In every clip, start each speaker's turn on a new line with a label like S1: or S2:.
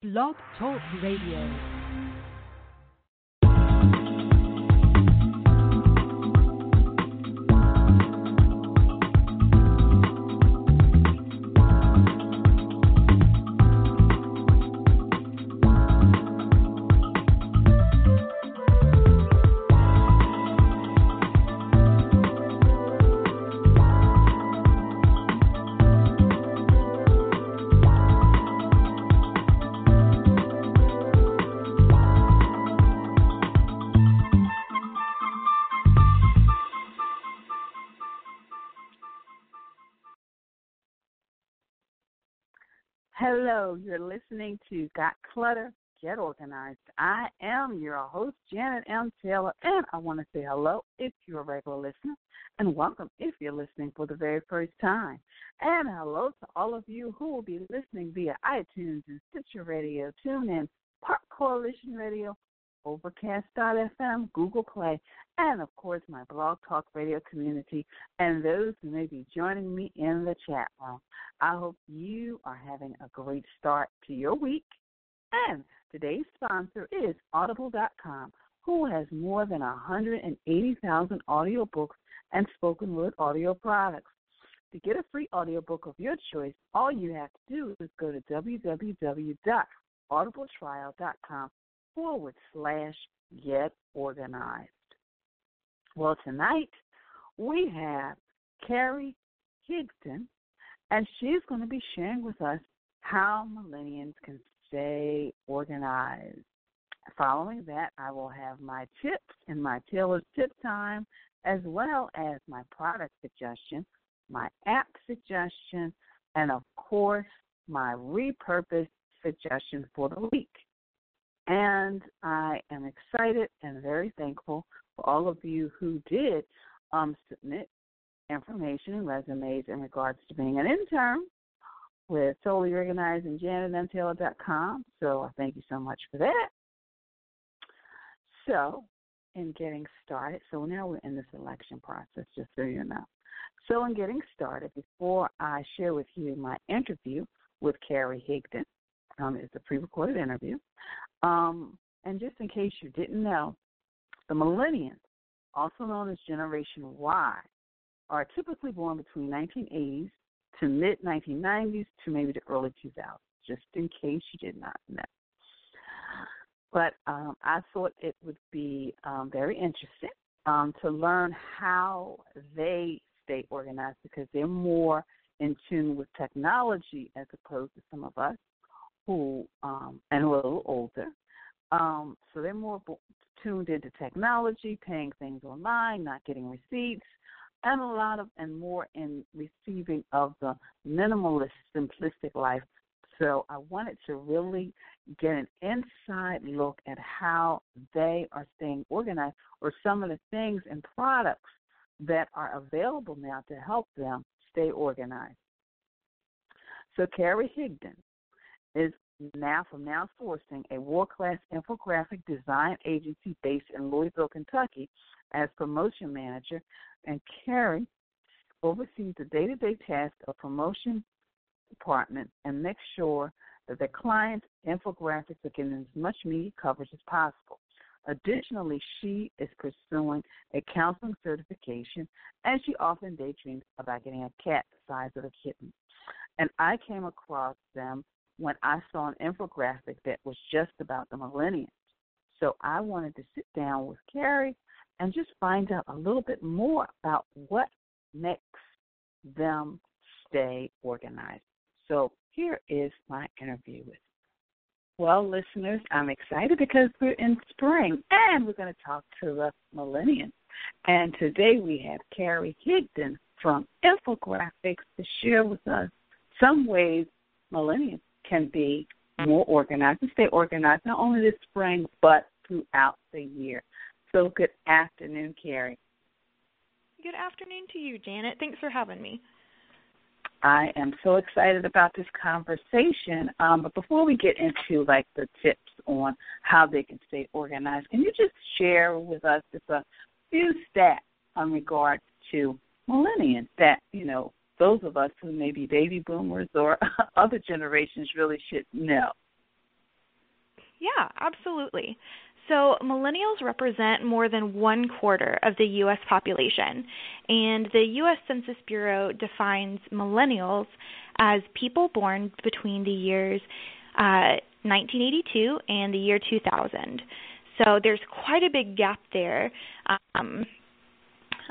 S1: Blog Talk Radio.
S2: Hello, you're listening to Got Clutter, Get Organized. I am your host, Janet M. Taylor, and I want to say hello if you're a regular listener, and welcome if you're listening for the very first time. And hello to all of you who will be listening via iTunes and Stitcher Radio, TuneIn, Park Coalition Radio, Overcast.fm, Google Play, and of course my Blog Talk Radio community, and those who may be joining me in the chat room. I hope you are having a great start to your week. And today's sponsor is Audible.com, who has more than 180,000 audiobooks and spoken word audio products. To get a free audiobook of your choice, all you have to do is go to www.audibletrial.com forward slash get organized. Well, tonight we have Kari Higdon, and she's going to be sharing with us how millennials can stay organized. Following that, I will have my tips and my Taylor's tip time, as well as my product suggestion, my app suggestion, and of course, my repurposed suggestion for the week. And I am excited and very thankful for all of you who did um, submit information and resumes in regards to being an intern with Totally Organized and JanetMTaylor.com. So I thank you so much for that. So, in getting started, so now we're in the selection process, just so you know. So, in getting started, before I share with you my interview with Kari Higdon, um, it's a pre recorded interview. Um, and just in case you didn't know, the millennials, also known as Generation Y, are typically born between 1980s to mid 1990s to maybe the early 2000s, just in case you did not know. But um, I thought it would be um, very interesting um, to learn how they stay organized because they're more in tune with technology as opposed to some of us who um, and who are a little older. Um, so they're more tuned into technology, paying things online, not getting receipts, and a lot of and more in receiving of the minimalist, simplistic life. So I wanted to really get an inside look at how they are staying organized, or some of the things and products that are available now to help them stay organized. So Kari Higdon is now from Now Sourcing, a world class infographic design agency based in Louisville, Kentucky, as promotion manager, and Kari oversees the day to day task of promotion department and makes sure that the client's infographics are getting as much media coverage as possible. Additionally, she is pursuing a counseling certification, and she often daydreams about getting a cat the size of a kitten. And I came across them when I saw an infographic that was just about the millennials. So I wanted to sit down with Kari and just find out a little bit more about what makes them stay organized. So here is my interview with. Well, listeners, I'm excited because we're in spring and we're going to talk to the millennials. And today we have Kari Higdon from Infographics to share with us some ways millennials can be more organized and stay organized not only this spring but throughout the year. So good afternoon, Kari.
S3: Good afternoon to you, Janet. Thanks for having me.
S2: I am so excited about this conversation. Um, but before we get into like the tips on how they can stay organized, can you just share with us just a few stats in regards to millennials that you know those of us who may be baby boomers or other generations really should know?
S3: Yeah, absolutely. So, millennials represent more than one quarter of the U.S. population, and the U.S. Census Bureau defines millennials as people born between the years uh, 1982 and the year 2000. So, there's quite a big gap there. Um,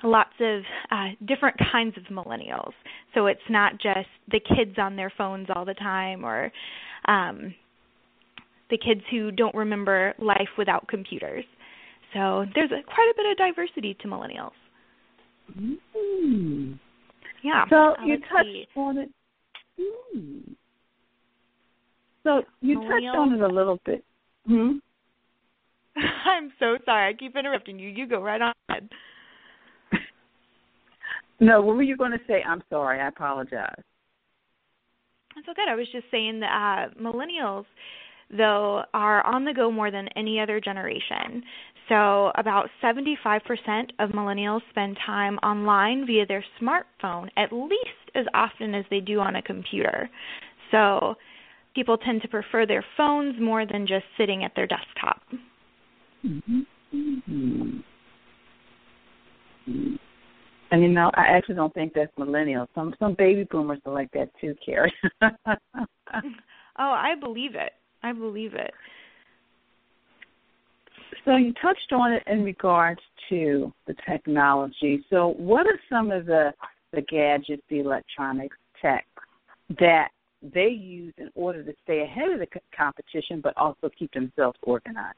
S3: lots of uh, different kinds of millennials. So, it's not just the kids on their phones all the time or um, the kids who don't remember life without computers. So there's a, quite a bit of diversity to millennials.
S2: Mm.
S3: Yeah.
S2: So
S3: uh,
S2: you touched
S3: see.
S2: on it. Mm. So you touched on it a little bit. Hmm.
S3: I'm so sorry. I keep interrupting you. You go right on ahead.
S2: No, what were you going to say? I'm sorry. I apologize.
S3: That's good. I was just saying that uh, millennials, though, are on the go more than any other generation. So, about 75% of millennials spend time online via their smartphone at least as often as they do on a computer. So, people tend to prefer their phones more than just sitting at their desktop.
S2: Mm-hmm. Mm-hmm. And you know, I actually don't think that's millennials. Some some baby boomers are like that too, Kari.
S3: oh, I believe it. I believe it.
S2: So you touched on it in regards to the technology. So what are some of the the gadgets, the electronics, tech that they use in order to stay ahead of the competition, but also keep themselves organized?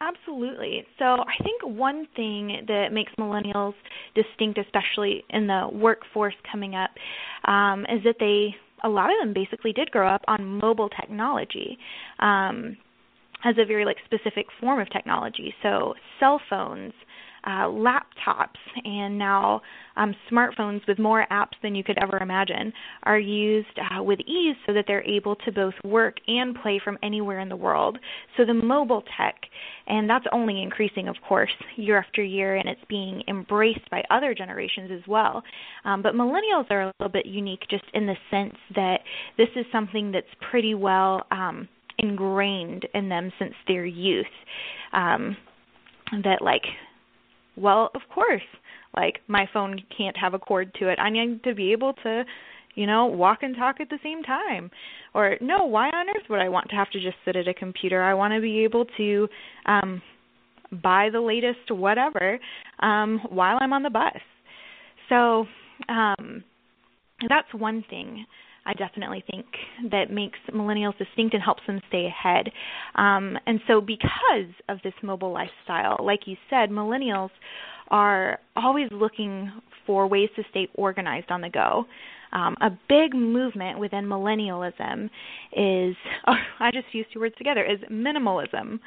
S3: Absolutely. So I think one thing that makes millennials distinct, especially in the workforce coming up, um, is that they a lot of them basically did grow up on mobile technology. Um, as a very like specific form of technology. So cell phones, uh, laptops, and now um, smartphones with more apps than you could ever imagine are used uh, with ease so that they're able to both work and play from anywhere in the world. So the mobile tech, and that's only increasing, of course, year after year, and it's being embraced by other generations as well. Um, but millennials are a little bit unique just in the sense that this is something that's pretty well. Um, ingrained in them since their youth um that like well of course like my phone can't have a cord to it. I need to be able to you know walk and talk at the same time. Or no why on earth would i want to have to just sit at a computer? I want to be able to um buy the latest whatever um while i'm on the bus. So um that's one thing I definitely think that makes millennials distinct and helps them stay ahead. Um, and so, because of this mobile lifestyle, like you said, millennials are always looking for ways to stay organized on the go. Um, a big movement within millennialism is, oh, I just used two words together, is minimalism.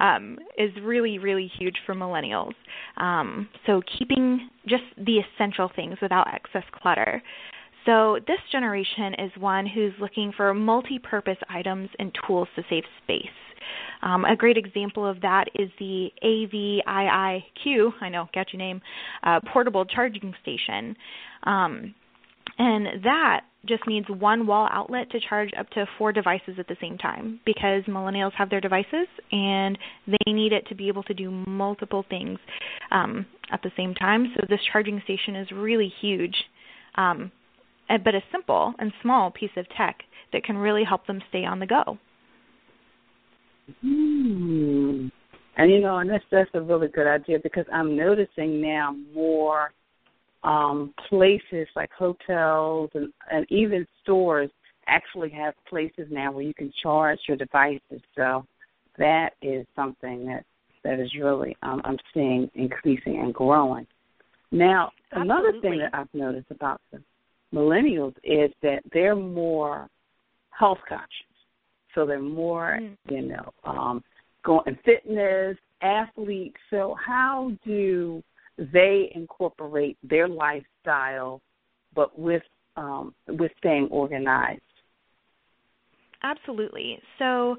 S3: Um, is really, really huge for millennials. Um, so, keeping just the essential things without excess clutter. So, this generation is one who's looking for multi purpose items and tools to save space. Um, a great example of that is the AVIIQ, I know, catchy name, uh, portable charging station. Um, and that just needs one wall outlet to charge up to four devices at the same time because millennials have their devices and they need it to be able to do multiple things um, at the same time. So, this charging station is really huge. Um, but a simple and small piece of tech that can really help them stay on the go.
S2: Hmm. And you know, and that's that's a really good idea because I'm noticing now more um places like hotels and, and even stores actually have places now where you can charge your devices. So that is something that that is really um, I'm seeing increasing and growing. Now, another thing that I've noticed about the millennials is that they're more health conscious. So they're more,
S3: Mm.
S2: you know, um, going fitness, athletes. So how do they incorporate their lifestyle, but with um, with staying organized?
S3: Absolutely. So,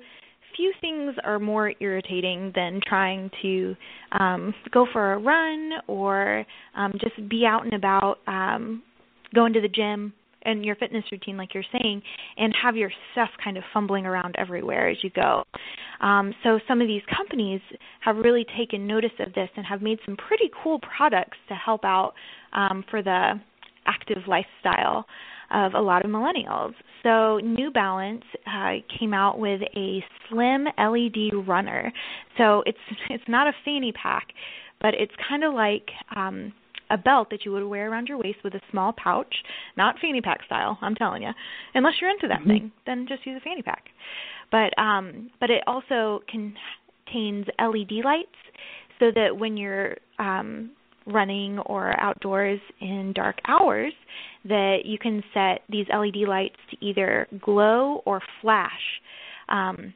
S3: few things are more irritating than trying to um, go for a run or um, just be out and about, um, going to the gym, and your fitness routine, like you're saying, and have your stuff kind of fumbling around everywhere as you go. Um, so some of these companies have really taken notice of this and have made some pretty cool products to help out um, for the active lifestyle of a lot of millennials. So New Balance uh, came out with a slim LED runner. So it's it's not a fanny pack, but it's kind of like um, a belt that you would wear around your waist with a small pouch, not fanny pack style. I'm telling you, unless you're into that mm-hmm. thing, then just use a fanny pack. But um, but it also contains LED lights, so that when you're um, running or outdoors in dark hours, that you can set these LED lights to either glow or flash. Um,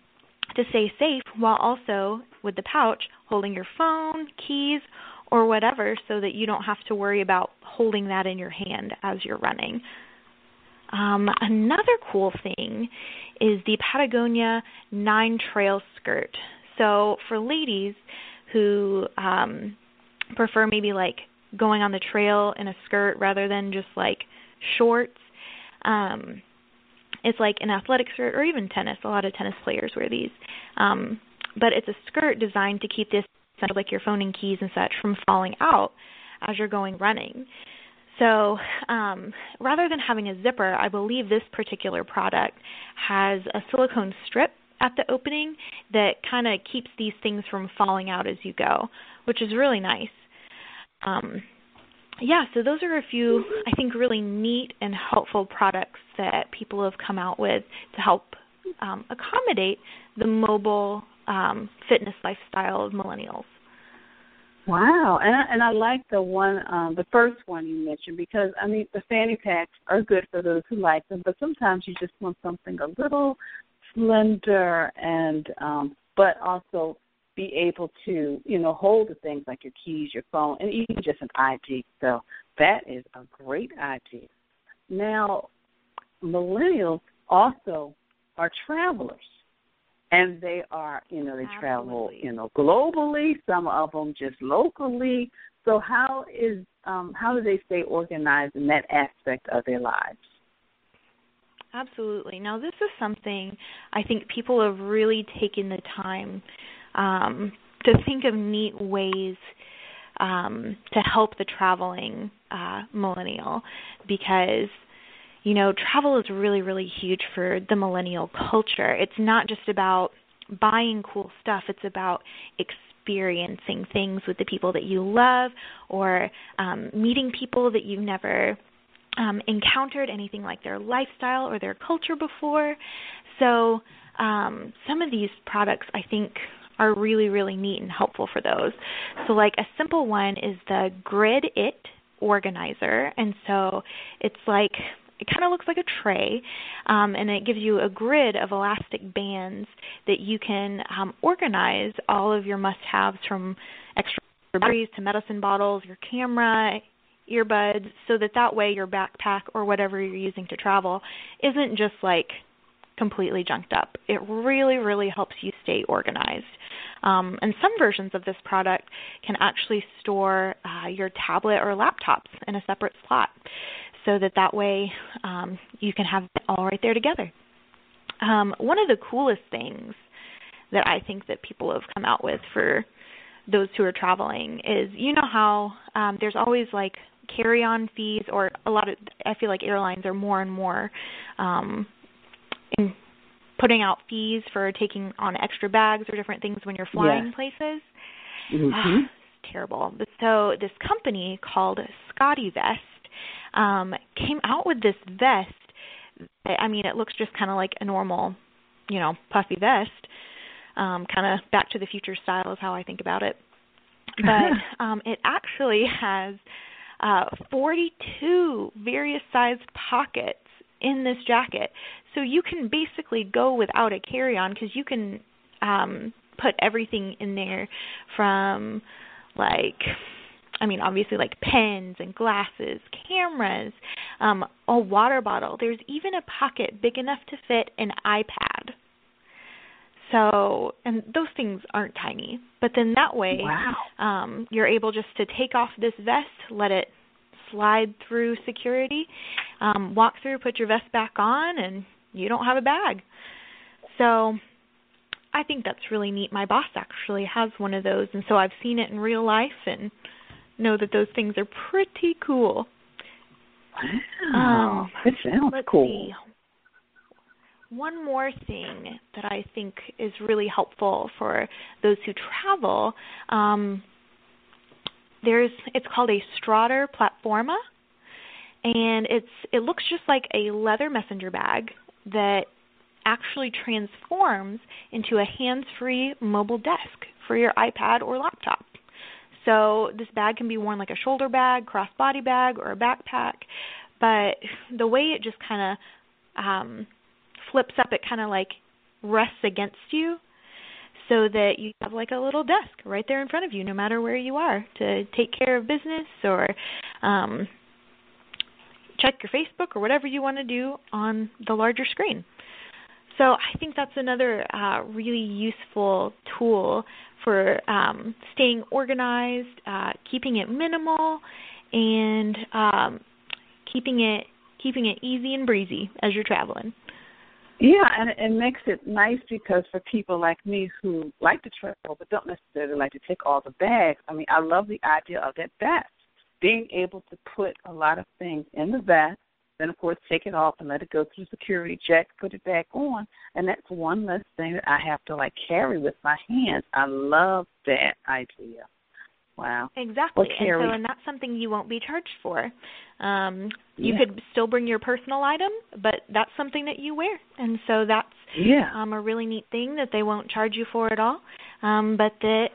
S3: to stay safe while also with the pouch holding your phone, keys, or whatever so that you don't have to worry about holding that in your hand as you're running. Um, another cool thing is the Patagonia 9 Trail Skirt. So for ladies who um, prefer maybe like going on the trail in a skirt rather than just like shorts, um, it's like an athletic skirt or even tennis. A lot of tennis players wear these. Um, but it's a skirt designed to keep this like your phone and keys and such from falling out as you're going running. So um, rather than having a zipper, I believe this particular product has a silicone strip at the opening that kind of keeps these things from falling out as you go, which is really nice. Um, yeah, so those are a few, I think, really neat and helpful products that people have come out with to help um, accommodate the mobile um, fitness lifestyle of millennials.
S2: Wow, and I, and I like the one, um, the first one you mentioned because I mean the fanny packs are good for those who like them, but sometimes you just want something a little slender and um, but also be able to you know hold the things like your keys, your phone, and even just an ID. So that is a great idea. Now, millennials also are travelers and they are you know they
S3: Absolutely.
S2: travel you know globally some of them just locally so how is um how do they stay organized in that aspect of their lives
S3: Absolutely. Now, this is something I think people have really taken the time um, to think of neat ways um, to help the traveling uh, millennial because you know, travel is really, really huge for the millennial culture. It's not just about buying cool stuff, it's about experiencing things with the people that you love or um, meeting people that you've never um, encountered anything like their lifestyle or their culture before. So, um, some of these products I think are really, really neat and helpful for those. So, like a simple one is the Grid It organizer. And so it's like it kind of looks like a tray, um, and it gives you a grid of elastic bands that you can um, organize all of your must-haves from extra batteries to medicine bottles, your camera, earbuds, so that that way your backpack or whatever you're using to travel isn't just like completely junked up. It really, really helps you stay organized. Um, and some versions of this product can actually store uh, your tablet or laptops in a separate slot so that that way um, you can have it all right there together. Um, one of the coolest things that I think that people have come out with for those who are traveling is you know how um, there's always like carry-on fees or a lot of I feel like airlines are more and more um, in putting out fees for taking on extra bags or different things when you're flying
S2: yes.
S3: places.
S2: Mm-hmm.
S3: Ah, terrible. So this company called SCOTTeVEST um, came out with this vest. I mean, it looks just kind of like a normal, you know, puffy vest. Um, kind of Back to the Future style is how I think about it. But um, it actually has uh, 42 various sized pockets in this jacket. So you can basically go without a carry on because you can um, put everything in there from like I mean, obviously like pens and glasses, cameras, um, a water bottle. There's even a pocket big enough to fit an iPad. So, and those things aren't tiny, but then that way,
S2: wow.
S3: um, you're able just to take off this vest, let it slide through security, um, walk through, put your vest back on, and you don't have a bag. So I think that's really neat. My boss actually has one of those, and so I've seen it in real life and know that those things are pretty cool.
S2: Wow, um, it sounds cool.
S3: See. One more thing that I think is really helpful for those who travel, um, there's it's called a Strader Platforma, and it's it looks just like a leather messenger bag that actually transforms into a hands-free mobile desk for your iPad or laptop. So this bag can be worn like a shoulder bag, crossbody bag, or a backpack. But the way it just kind of um, flips up, it kind of like rests against you so that you have like a little desk right there in front of you no matter where you are to take care of business or um, check your Facebook or whatever you want to do on the larger screen. So I think that's another uh, really useful tool for um, staying organized, uh, keeping it minimal, and um, keeping it keeping it easy and breezy as you're traveling.
S2: Yeah, and it makes it nice because for people like me who like to travel but don't necessarily like to take all the bags, I mean, I love the idea of that vest. Being able to put a lot of things in the vest then, of course, take it off and let it go through security check, put it back on, and that's one less thing that I have to like carry with my hands. I love that idea. Wow.
S3: Exactly. And so and that's something you won't be charged for. Um you yeah. could still bring your personal item, but that's something that you wear. And so that's
S2: yeah.
S3: um a really neat thing that they won't charge you for at all. Um but that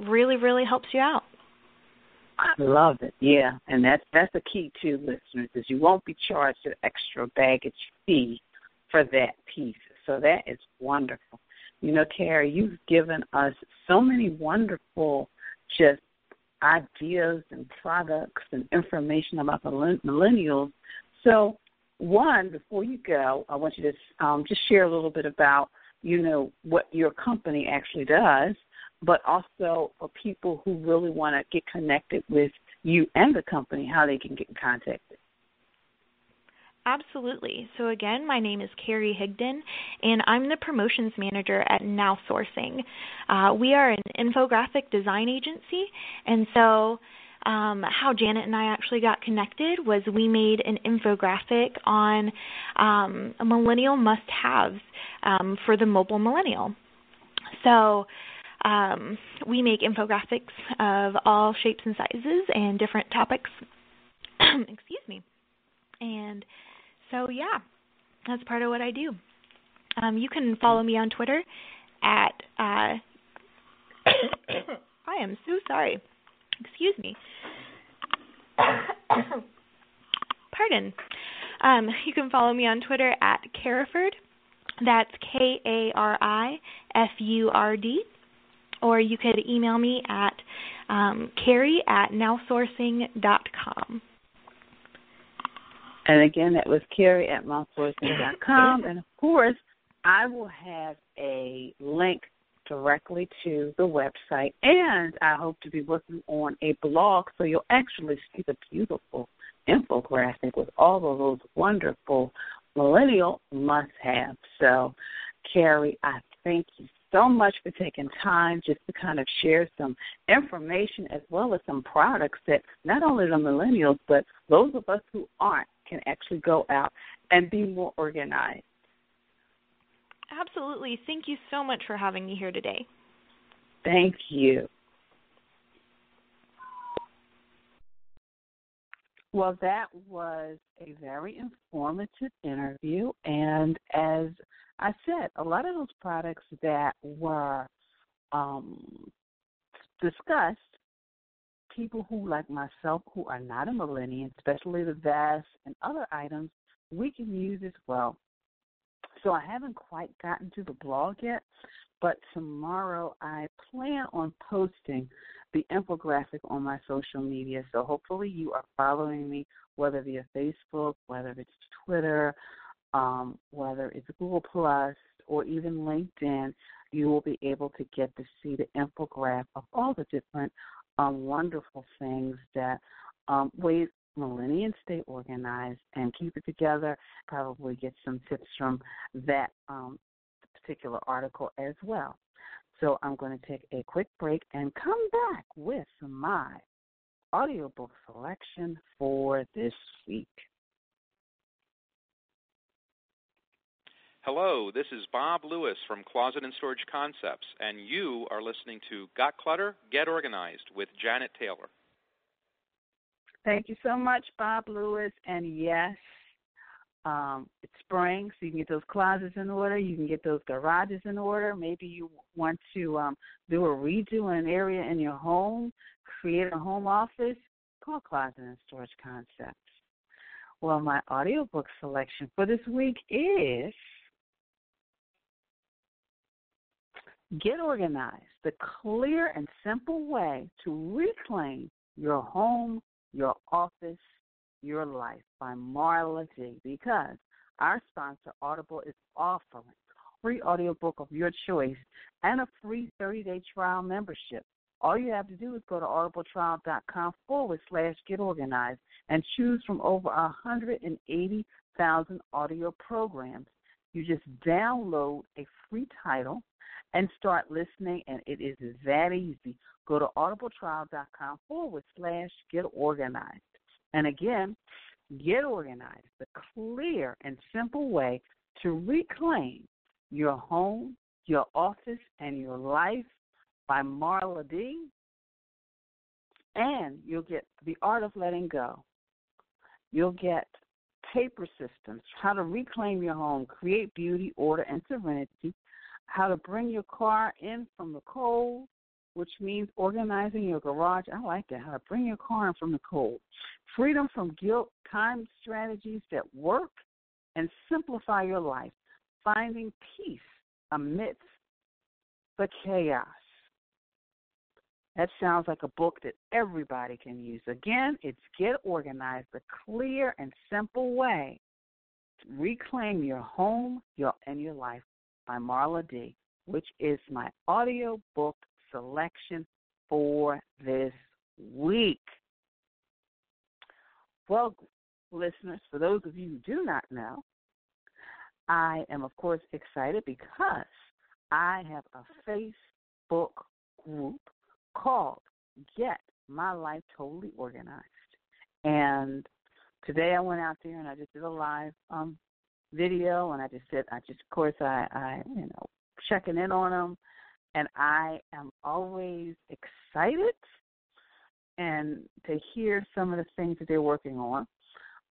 S3: really really helps you out.
S2: I love it. Yeah, and that's that's the key too, listeners, is you won't be charged an extra baggage fee for that piece. So that is wonderful. You know, Kari, you've given us so many wonderful just ideas and products and information about the millennials. So, one, before you go, I want you to um, just share a little bit about, you know, what your company actually does but also for people who really want to get connected with you and the company, how they can get in contact.
S3: Absolutely. So again, my name is Kari Higdon, and I'm the promotions manager at Now Sourcing. Uh, we are an infographic design agency, and so um, how Janet and I actually got connected was we made an infographic on um, millennial must-haves um, for the mobile millennial. So um, we make infographics of all shapes and sizes and different topics. Excuse me. And so, yeah, that's part of what I do. Um, you can follow me on Twitter at. Uh, I am so sorry. Excuse me. Pardon. Um, you can follow me on Twitter at Carifurd. That's K A R I F U R D or you could email me at um, kari at nowsourcing.com.
S2: And again, that was Kari at nowsourcing.com. and of course, I will have a link directly to the website, and I hope to be working on a blog so you'll actually see the beautiful infographic with all of those wonderful millennial must haves. So, Kari, I thank you so much for taking time just to kind of share some information as well as some products that not only the millennials, but those of us who aren't can actually go out and be more organized.
S3: Absolutely. Thank you so much for having me here today.
S2: Thank you. Well, that was a very informative interview, and as I said a lot of those products that were um, discussed, people who, like myself, who are not a millennial, especially the vest and other items, we can use as well. So I haven't quite gotten to the blog yet, but tomorrow I plan on posting the infographic on my social media. So hopefully you are following me, whether via Facebook, whether it's Twitter, um, whether it's Google Plus or even LinkedIn, you will be able to get to see the infographic of all the different um, wonderful things that um, ways millennials stay organized and keep it together. Probably get some tips from that um, particular article as well. So I'm going to take a quick break and come back with my audiobook selection for this week.
S4: Hello, this is Bob Lewis from Closet and Storage Concepts, and you are listening to Got Clutter? Get Organized with Janet Taylor.
S2: Thank you so much, Bob Lewis. And yes, um, it's spring, so you can get those closets in order. You can get those garages in order. Maybe you want to um, do a redo in an area in your home, create a home office. Call Closet and Storage Concepts. Well, my audiobook selection for this week is Get Organized, the clear and simple way to reclaim your home, your office, your life by Marla G. Because our sponsor, Audible, is offering a free audiobook of your choice and a free 30 day trial membership. All you have to do is go to audibletrial.com forward slash get organized and choose from over 180,000 audio programs. You just download a free title and start listening, and it is that easy. Go to audibletrial.com forward slash get organized. And again, get organized, the clear and simple way to reclaim your home, your office, and your life by Marla D. And you'll get The Art of Letting Go. You'll get paper systems, how to reclaim your home, create beauty, order, and serenity, how to bring your car in from the cold, which means organizing your garage. I like that. How to bring your car in from the cold. Freedom from guilt, time strategies that work, and simplify your life. Finding peace amidst the chaos. That sounds like a book that everybody can use. Again, it's Get Organized, the clear and simple way to reclaim your home your, and your life by Marla D, which is my audio book selection for this week. Well, listeners, for those of you who do not know, I am, of course, excited because I have a Facebook group called Get My Life Totally Organized. And today I went out there and I just did a live um, video, and I just said, I just, of course, I, I, you know, checking in on them, and I am always excited and to hear some of the things that they're working on.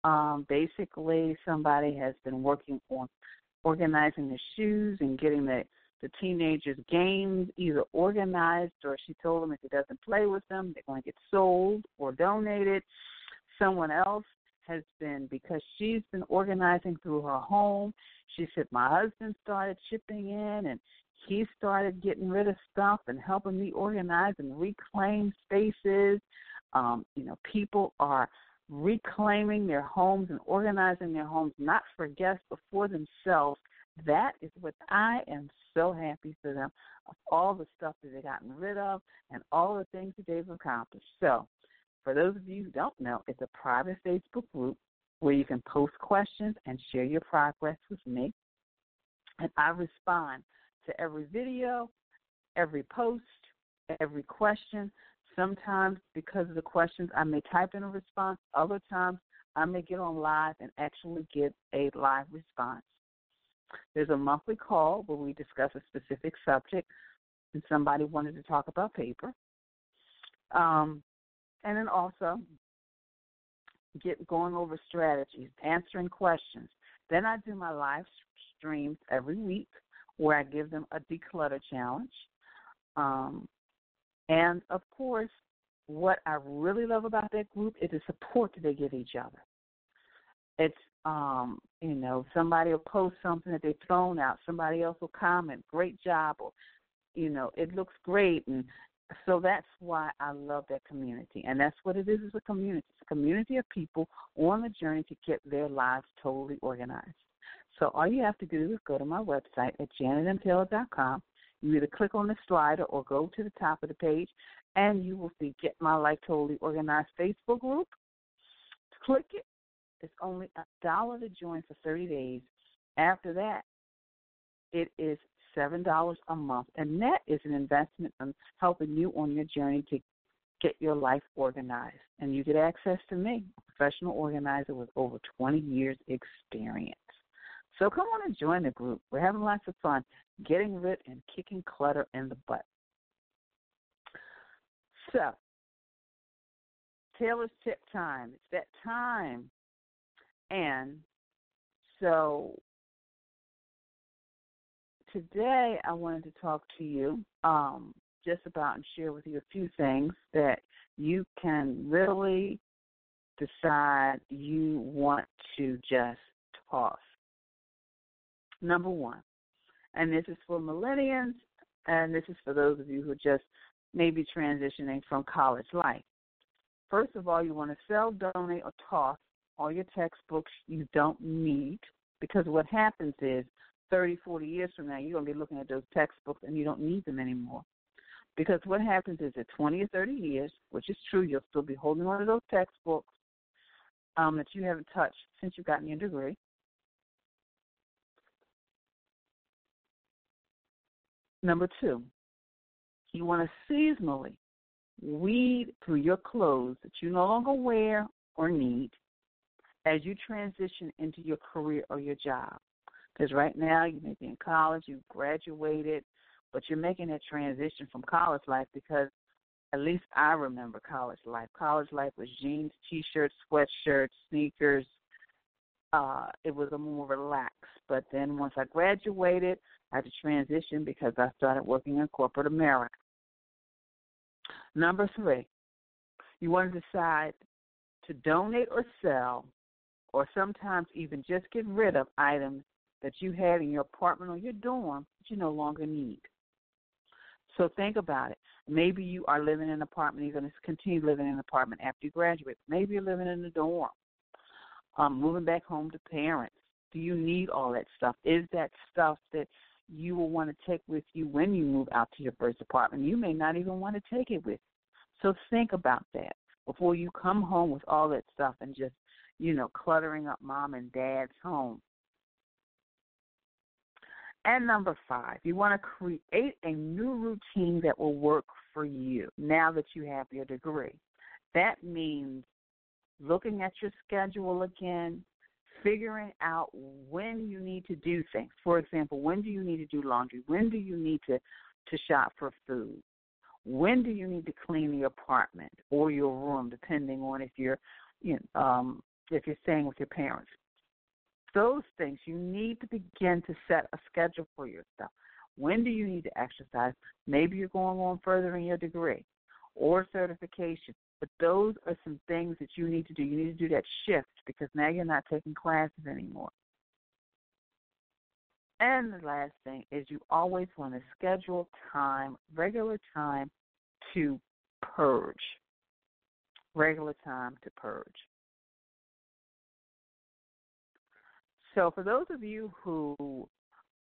S2: Um, basically, somebody has been working on organizing the shoes and getting the the teenagers' games either organized or she told them if he doesn't play with them, they're going to get sold or donated. Someone else has been because she's been organizing through her home. She said my husband started chipping in and he started getting rid of stuff and helping me organize and reclaim spaces. Um, you know, people are reclaiming their homes and organizing their homes not for guests but for themselves. That is what I am so happy for them of all the stuff that they've gotten rid of and all the things that they've accomplished. So for those of you who don't know, it's a private Facebook group where you can post questions and share your progress with me. And I respond to every video, every post, every question. Sometimes, because of the questions, I may type in a response. Other times, I may get on live and actually get a live response. There's a monthly call where we discuss a specific subject, and somebody wanted to talk about paper. Um, and then also get going over strategies, answering questions. Then I do my live streams every week where I give them a declutter challenge. Um, and of course, what I really love about that group is the support that they give each other. It's um, you know, somebody will post something that they've thrown out, somebody else will comment, great job, or you know, it looks great and so that's why I love that community. And that's what it is is a community. It's a community of people on the journey to get their lives totally organized. So all you have to do is go to my website at janetmtaylor.com. You either click on the slider or go to the top of the page and you will see Get My Life Totally Organized Facebook group. Click it. It's only a dollar to join for 30 days. After that, it is seven dollars a month, and that is an investment in helping you on your journey to get your life organized. And you get access to me, a professional organizer with over 20 years experience. So come on and join the group. We're having lots of fun getting rid and kicking clutter in the butt. So, Taylor's tip time. It's that time. And so today I wanted to talk to you um, just about and share with you a few things that you can really decide you want to just toss. Number one, and this is for millennials, and this is for those of you who just may be transitioning from college life. First of all, you want to sell, donate, or toss all your textbooks you don't need because what happens is 30, 40 years from now, you're going to be looking at those textbooks and you don't need them anymore. Because what happens is at 20 or 30 years, which is true, you'll still be holding on to those textbooks um, that you haven't touched since you've gotten your degree. Number two, you want to seasonally weed through your clothes that you no longer wear or need as you transition into your career or your job. Because right now you may be in college, you've graduated, but you're making that transition from college life because at least I remember college life. College life was jeans, t-shirts, sweatshirts, sneakers. Uh, it was a more relaxed. But then once I graduated, I had to transition because I started working in corporate America. Number three, you want to decide to donate or sell, or sometimes even just get rid of items that you had in your apartment or your dorm that you no longer need. So think about it. Maybe you are living in an apartment, you're going to continue living in an apartment after you graduate. Maybe you're living in a dorm, um, moving back home to parents. Do you need all that stuff? Is that stuff that you will want to take with you when you move out to your first apartment? You may not even want to take it with you. So think about that before you come home with all that stuff and just, you know, cluttering up mom and dad's home. And number five, you want to create a new routine that will work for you now that you have your degree. That means looking at your schedule again, figuring out when you need to do things. For example, when do you need to do laundry? When do you need to, to shop for food? When do you need to clean the apartment or your room, depending on if you're you know, um, if you're staying with your parents? Those things, you need to begin to set a schedule for yourself. When do you need to exercise? Maybe you're going on further in your degree or certification. But those are some things that you need to do. You need to do that shift because now you're not taking classes anymore. And the last thing is you always want to schedule time, regular time to purge. Regular time to purge. So, for those of you who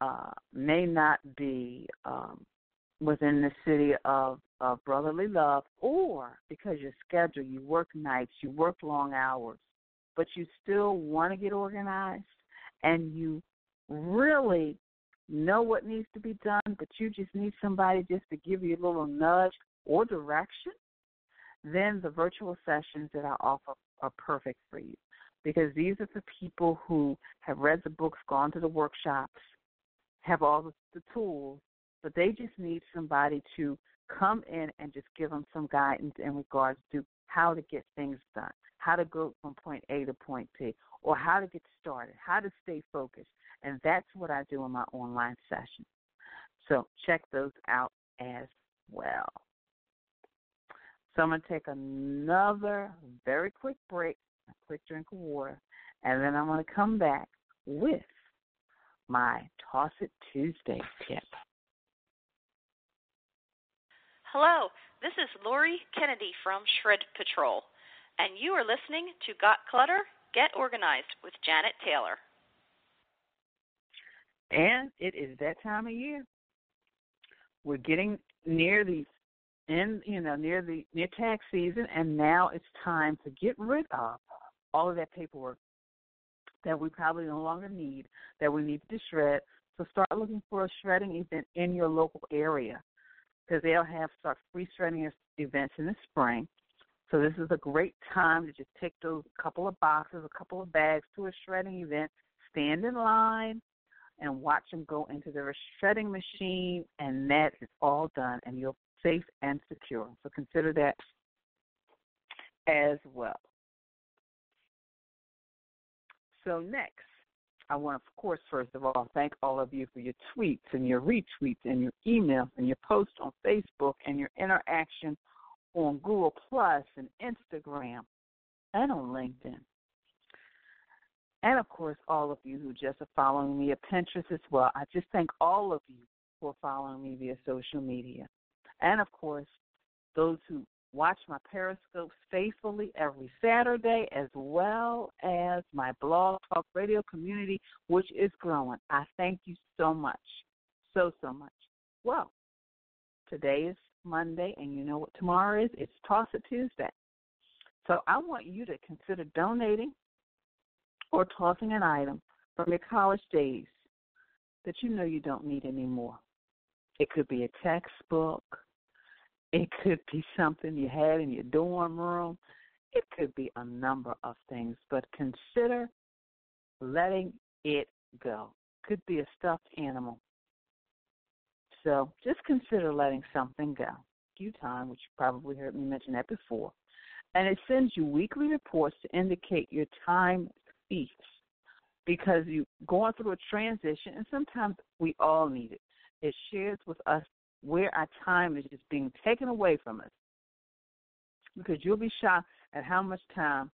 S2: uh, may not be um, within the city of, of brotherly love, or because your schedule, you work nights, you work long hours, but you still want to get organized and you really know what needs to be done, but you just need somebody just to give you a little nudge or direction, then the virtual sessions that I offer are perfect for you because these are the people who have read the books, gone to the workshops, have all the, tools, but they just need somebody to come in and just give them some guidance in regards to how to get things done, how to go from point A to point B, or how to get started, how to stay focused. And that's what I do in my online session. So check those out as well. So I'm going to take another very quick break a quick drink of water, and then I'm going to come back with my Toss It Tuesday tip.
S5: Hello, this is Lori Kennedy from Shred Patrol, and you are listening to Got Clutter, Get Organized with Janet Taylor.
S2: And it is that time of year. We're getting near the end, you know, near the near tax season, and now it's time to get rid of all of that paperwork that we probably no longer need, that we need to shred. So start looking for a shredding event in your local area because they'll have start free shredding events in the spring. So this is a great time to just take those couple of boxes, a couple of bags to a shredding event, stand in line, and watch them go into their shredding machine, and that is all done, and you're safe and secure. So consider that as well. So next, I want to, of course, first of all, thank all of you for your tweets and your retweets and your emails and your posts on Facebook and your interaction on Google Plus and Instagram and on LinkedIn. And of course, all of you who just are following me at Pinterest as well. I just thank all of you for following me via social media. And of course, those who watch my Periscopes faithfully every Saturday, as well as my blog talk radio community, which is growing. I thank you so much. So, so much. Well, today is Monday, and you know what tomorrow is? It's Toss It Tuesday. So I want you to consider donating or tossing an item from your college days that you know you don't need anymore. It could be a textbook, it could be something you had in your dorm room. It could be a number of things, but consider letting it go. Could be a stuffed animal. So just consider letting something go. Due time, which you probably heard me mention that before. And it sends you weekly reports to indicate your time speaks because you're going through a transition, and sometimes we all need it. It shares with us where our time is just being taken away from us. Because you'll be shocked at how much time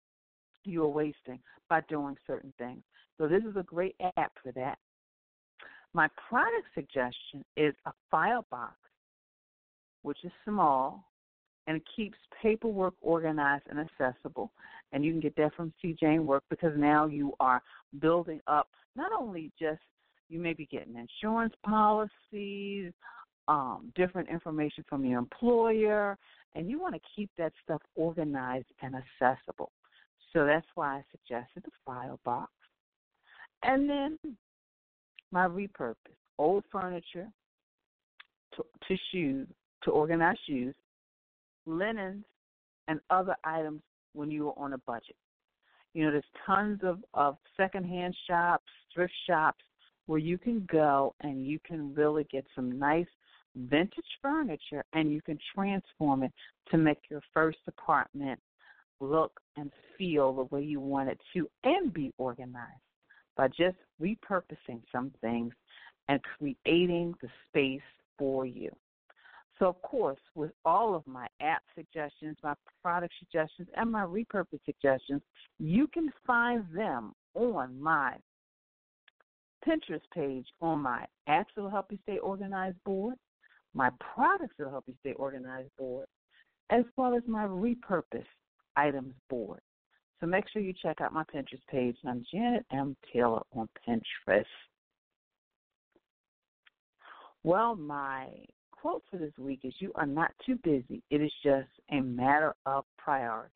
S2: you are wasting by doing certain things. So this is a great app for that. My product suggestion is a file box, which is small and keeps paperwork organized and accessible. And you can get that from See Jane Work because now you are building up not only just you may be getting insurance policies, um, different information from your employer, and you want to keep that stuff organized and accessible. So that's why I suggested the file box. And then my repurpose old furniture to, to shoes, to organize shoes, linens, and other items when you are on a budget. You know, there's tons of, of secondhand shops, thrift shops where you can go and you can really get some nice vintage furniture and you can transform it to make your first apartment look and feel the way you want it to and be organized by just repurposing some things and creating the space for you. So, of course, with all of my app suggestions, my product suggestions, and my repurpose suggestions, you can find them on my Pinterest page on my Will Help You Stay Organized board, my products will help you stay organized board, as well as my repurpose items board. So make sure you check out my Pinterest page. I'm Janet M. Taylor on Pinterest. Well, my quote for this week is You are not too busy. It is just a matter of priority.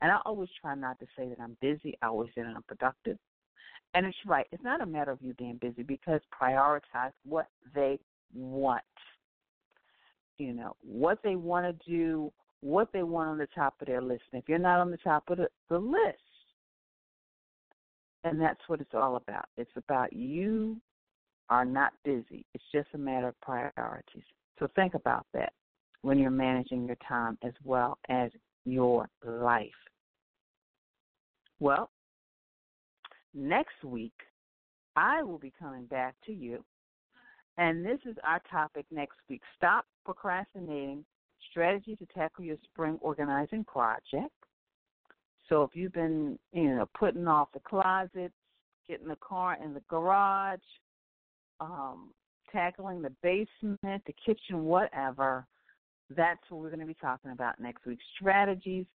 S2: And I always try not to say that I'm busy. I always say that I'm productive. And it's right. It's not a matter of you being busy because prioritize what they want you know, what they want to do, what they want on the top of their list. And if you're not on the top of the, the list, and that's what it's all about. It's about you are not busy. It's just a matter of priorities. So think about that when you're managing your time as well as your life. Well, next week, I will be coming back to you and this is our topic next week. Stop procrastinating strategy to tackle your spring organizing project. So if you've been, you know, putting off the closet, getting the car in the garage, um, tackling the basement, the kitchen, whatever, that's what we're going to be talking about next week. Strategies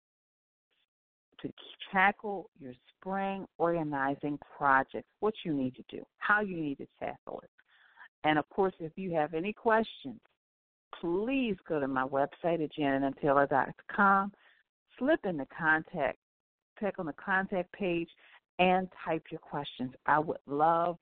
S2: to tackle your spring organizing project, what you need to do, how you need to tackle it. And of course, if you have any questions, please go to my website at janetmtaylor.com, slip in the contact click on the contact page and type your questions. I would love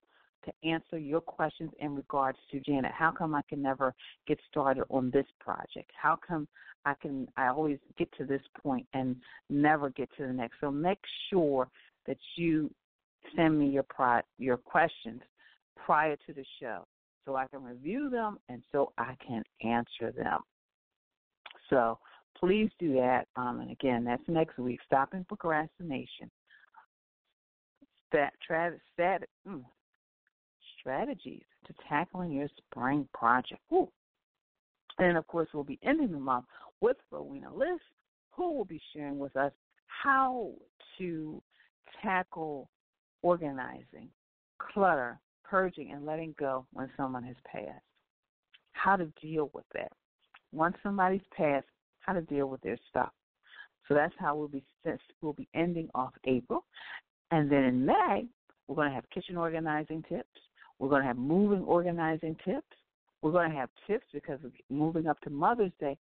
S2: to answer your questions in regards to Janet. How come I can never get started on this project? How come I can I always get to this point and never get to the next? So make sure that you send me your your questions prior to the show so I can review them and so I can answer them. So please do that. Um, and again, that's next week. Stopping procrastination. Stat, tra- stat, mm, strategies to tackling your spring project. Ooh. And of course, we'll be ending the month with Rowena Liss, who will be sharing with us how to tackle organizing, clutter, purging, and letting go when someone has passed. How to deal with that. Once somebody's passed, how to deal with their stuff. So that's how we'll be we'll be ending off April, and then in May we're going to have kitchen organizing tips. We're going to have moving organizing tips. We're going to have tips because of moving up to Mother's Day,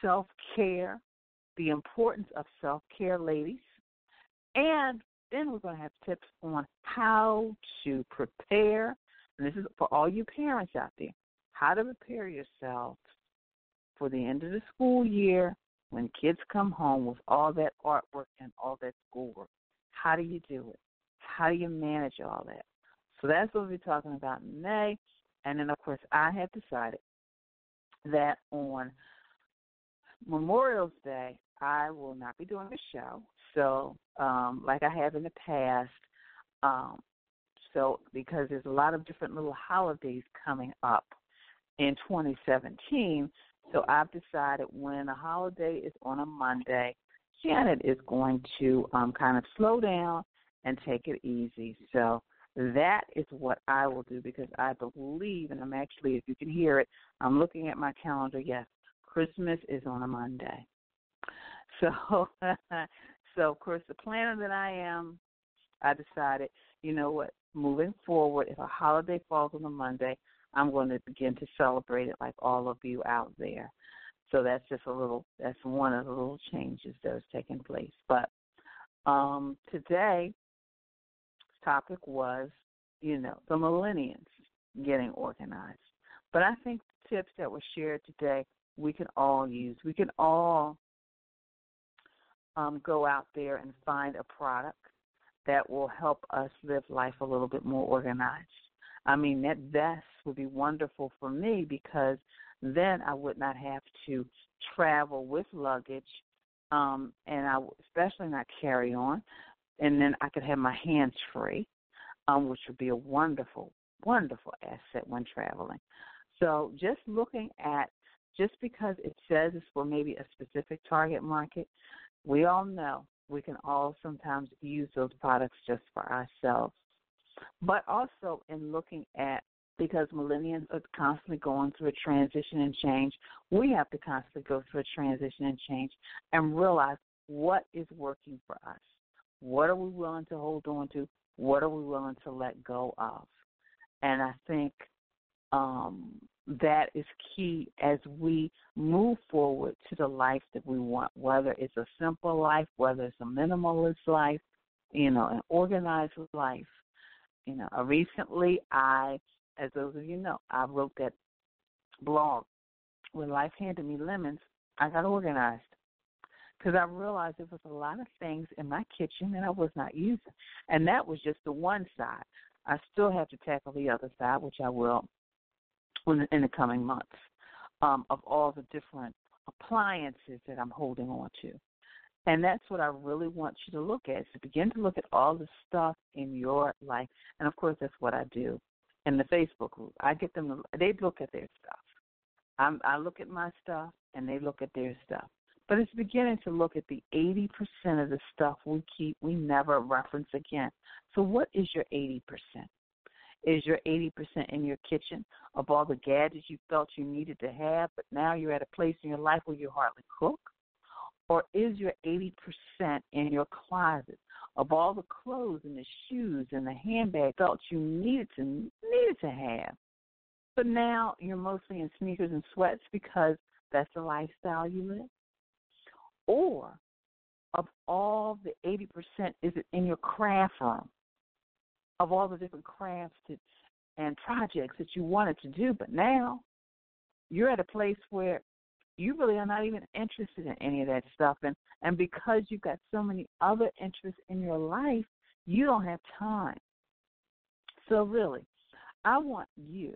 S2: self care, the importance of self care, ladies, and then we're going to have tips on how to prepare. And this is for all you parents out there how to prepare yourself for the end of the school year when kids come home with all that artwork and all that schoolwork. How do you do it? How do you manage all that? So that's what we'll be talking about in May. And then, of course, I have decided that on Memorial's Day, I will not be doing a show. So, um, like I have in the past, um, so because there's a lot of different little holidays coming up in 2017, so I've decided when a holiday is on a Monday, Janet is going to um, kind of slow down and take it easy. So that is what I will do because I believe, and I'm actually, if you can hear it, I'm looking at my calendar. Yes, Christmas is on a Monday. So, so of course, the planner that I am, I decided, you know what, moving forward, if a holiday falls on a Monday, I'm going to begin to celebrate it like all of you out there. So that's just a little, that's one of the little changes that is taking place. But um, today, topic was, you know, the millennials getting organized. But I think the tips that were shared today we can all use. We can all um, go out there and find a product that will help us live life a little bit more organized. I mean, that vest would be wonderful for me because then I would not have to travel with luggage, um, and I especially not carry on, and then I could have my hands free um, which would be a wonderful, wonderful asset when traveling. So just looking at just because it says it's for maybe a specific target market, we all know we can all sometimes use those products just for ourselves. But also in looking at because millennials are constantly going through a transition and change, we have to constantly go through a transition and change and realize what is working for us. What are we willing to hold on to? What are we willing to let go of? And I think um, that is key as we move forward to the life that we want, whether it's a simple life, whether it's a minimalist life, you know, an organized life. You know, recently I, as those of you know, I wrote that blog. When life handed me lemons, I got organized because I realized there was a lot of things in my kitchen that I was not using. And that was just the one side. I still have to tackle the other side, which I will in the coming months, um, of all the different appliances that I'm holding on to. And that's what I really want you to look at, is to begin to look at all the stuff in your life. And of course, that's what I do in the Facebook group. I get them, to, they look at their stuff. I'm, I look at my stuff, and they look at their stuff. But it's beginning to look at the 80% of the stuff we keep, we never reference again. So, what is your 80%? Is your 80% in your kitchen of all the gadgets you felt you needed to have, but now you're at a place in your life where you hardly cook? Or is your 80% in your closet of all the clothes and the shoes and the handbag felt you needed to needed to have? But now you're mostly in sneakers and sweats because that's the lifestyle you live? Or of all the 80% is it in your craft room of all the different crafts that, and projects that you wanted to do, but now you're at a place where you really are not even interested in any of that stuff and and because you've got so many other interests in your life you don't have time. So really i want you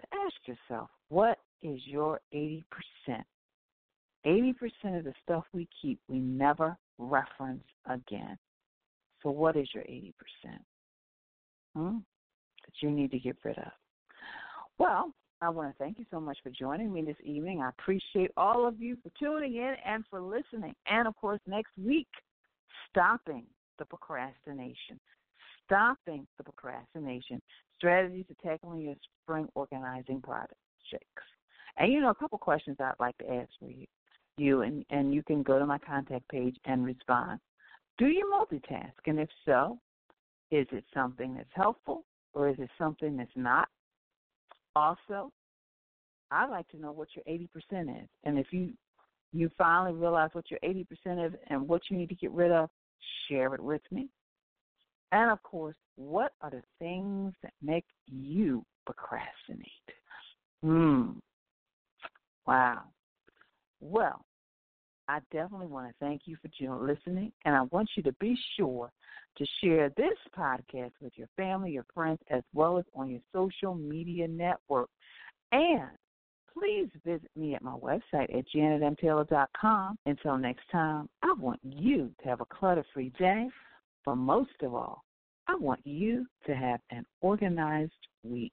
S2: to ask yourself what is your 80% 80% of the stuff we keep we never reference again so what is your 80% hmm? that you need to get rid of well I want to thank you so much for joining me this evening. I appreciate all of you for tuning in and for listening. And of course, next week, stopping the procrastination. Stopping the procrastination. Strategies to tackling your spring organizing projects. And you know, a couple questions I'd like to ask for you. You and, and you can go to my contact page and respond. Do you multitask? And if so, is it something that's helpful or is it something that's not? Also, I'd like to know what your 80% is. And if you you finally realize what your 80% is and what you need to get rid of, share it with me. And of course, what are the things that make you procrastinate? Hmm. Wow. Well, I definitely want to thank you for listening, and I want you to be sure to share this podcast with your family, your friends, as well as on your social media network. And please visit me at my website at janetmtaylor.com. Until next time, I want you to have a clutter free day, but most of all, I want you to have an organized week.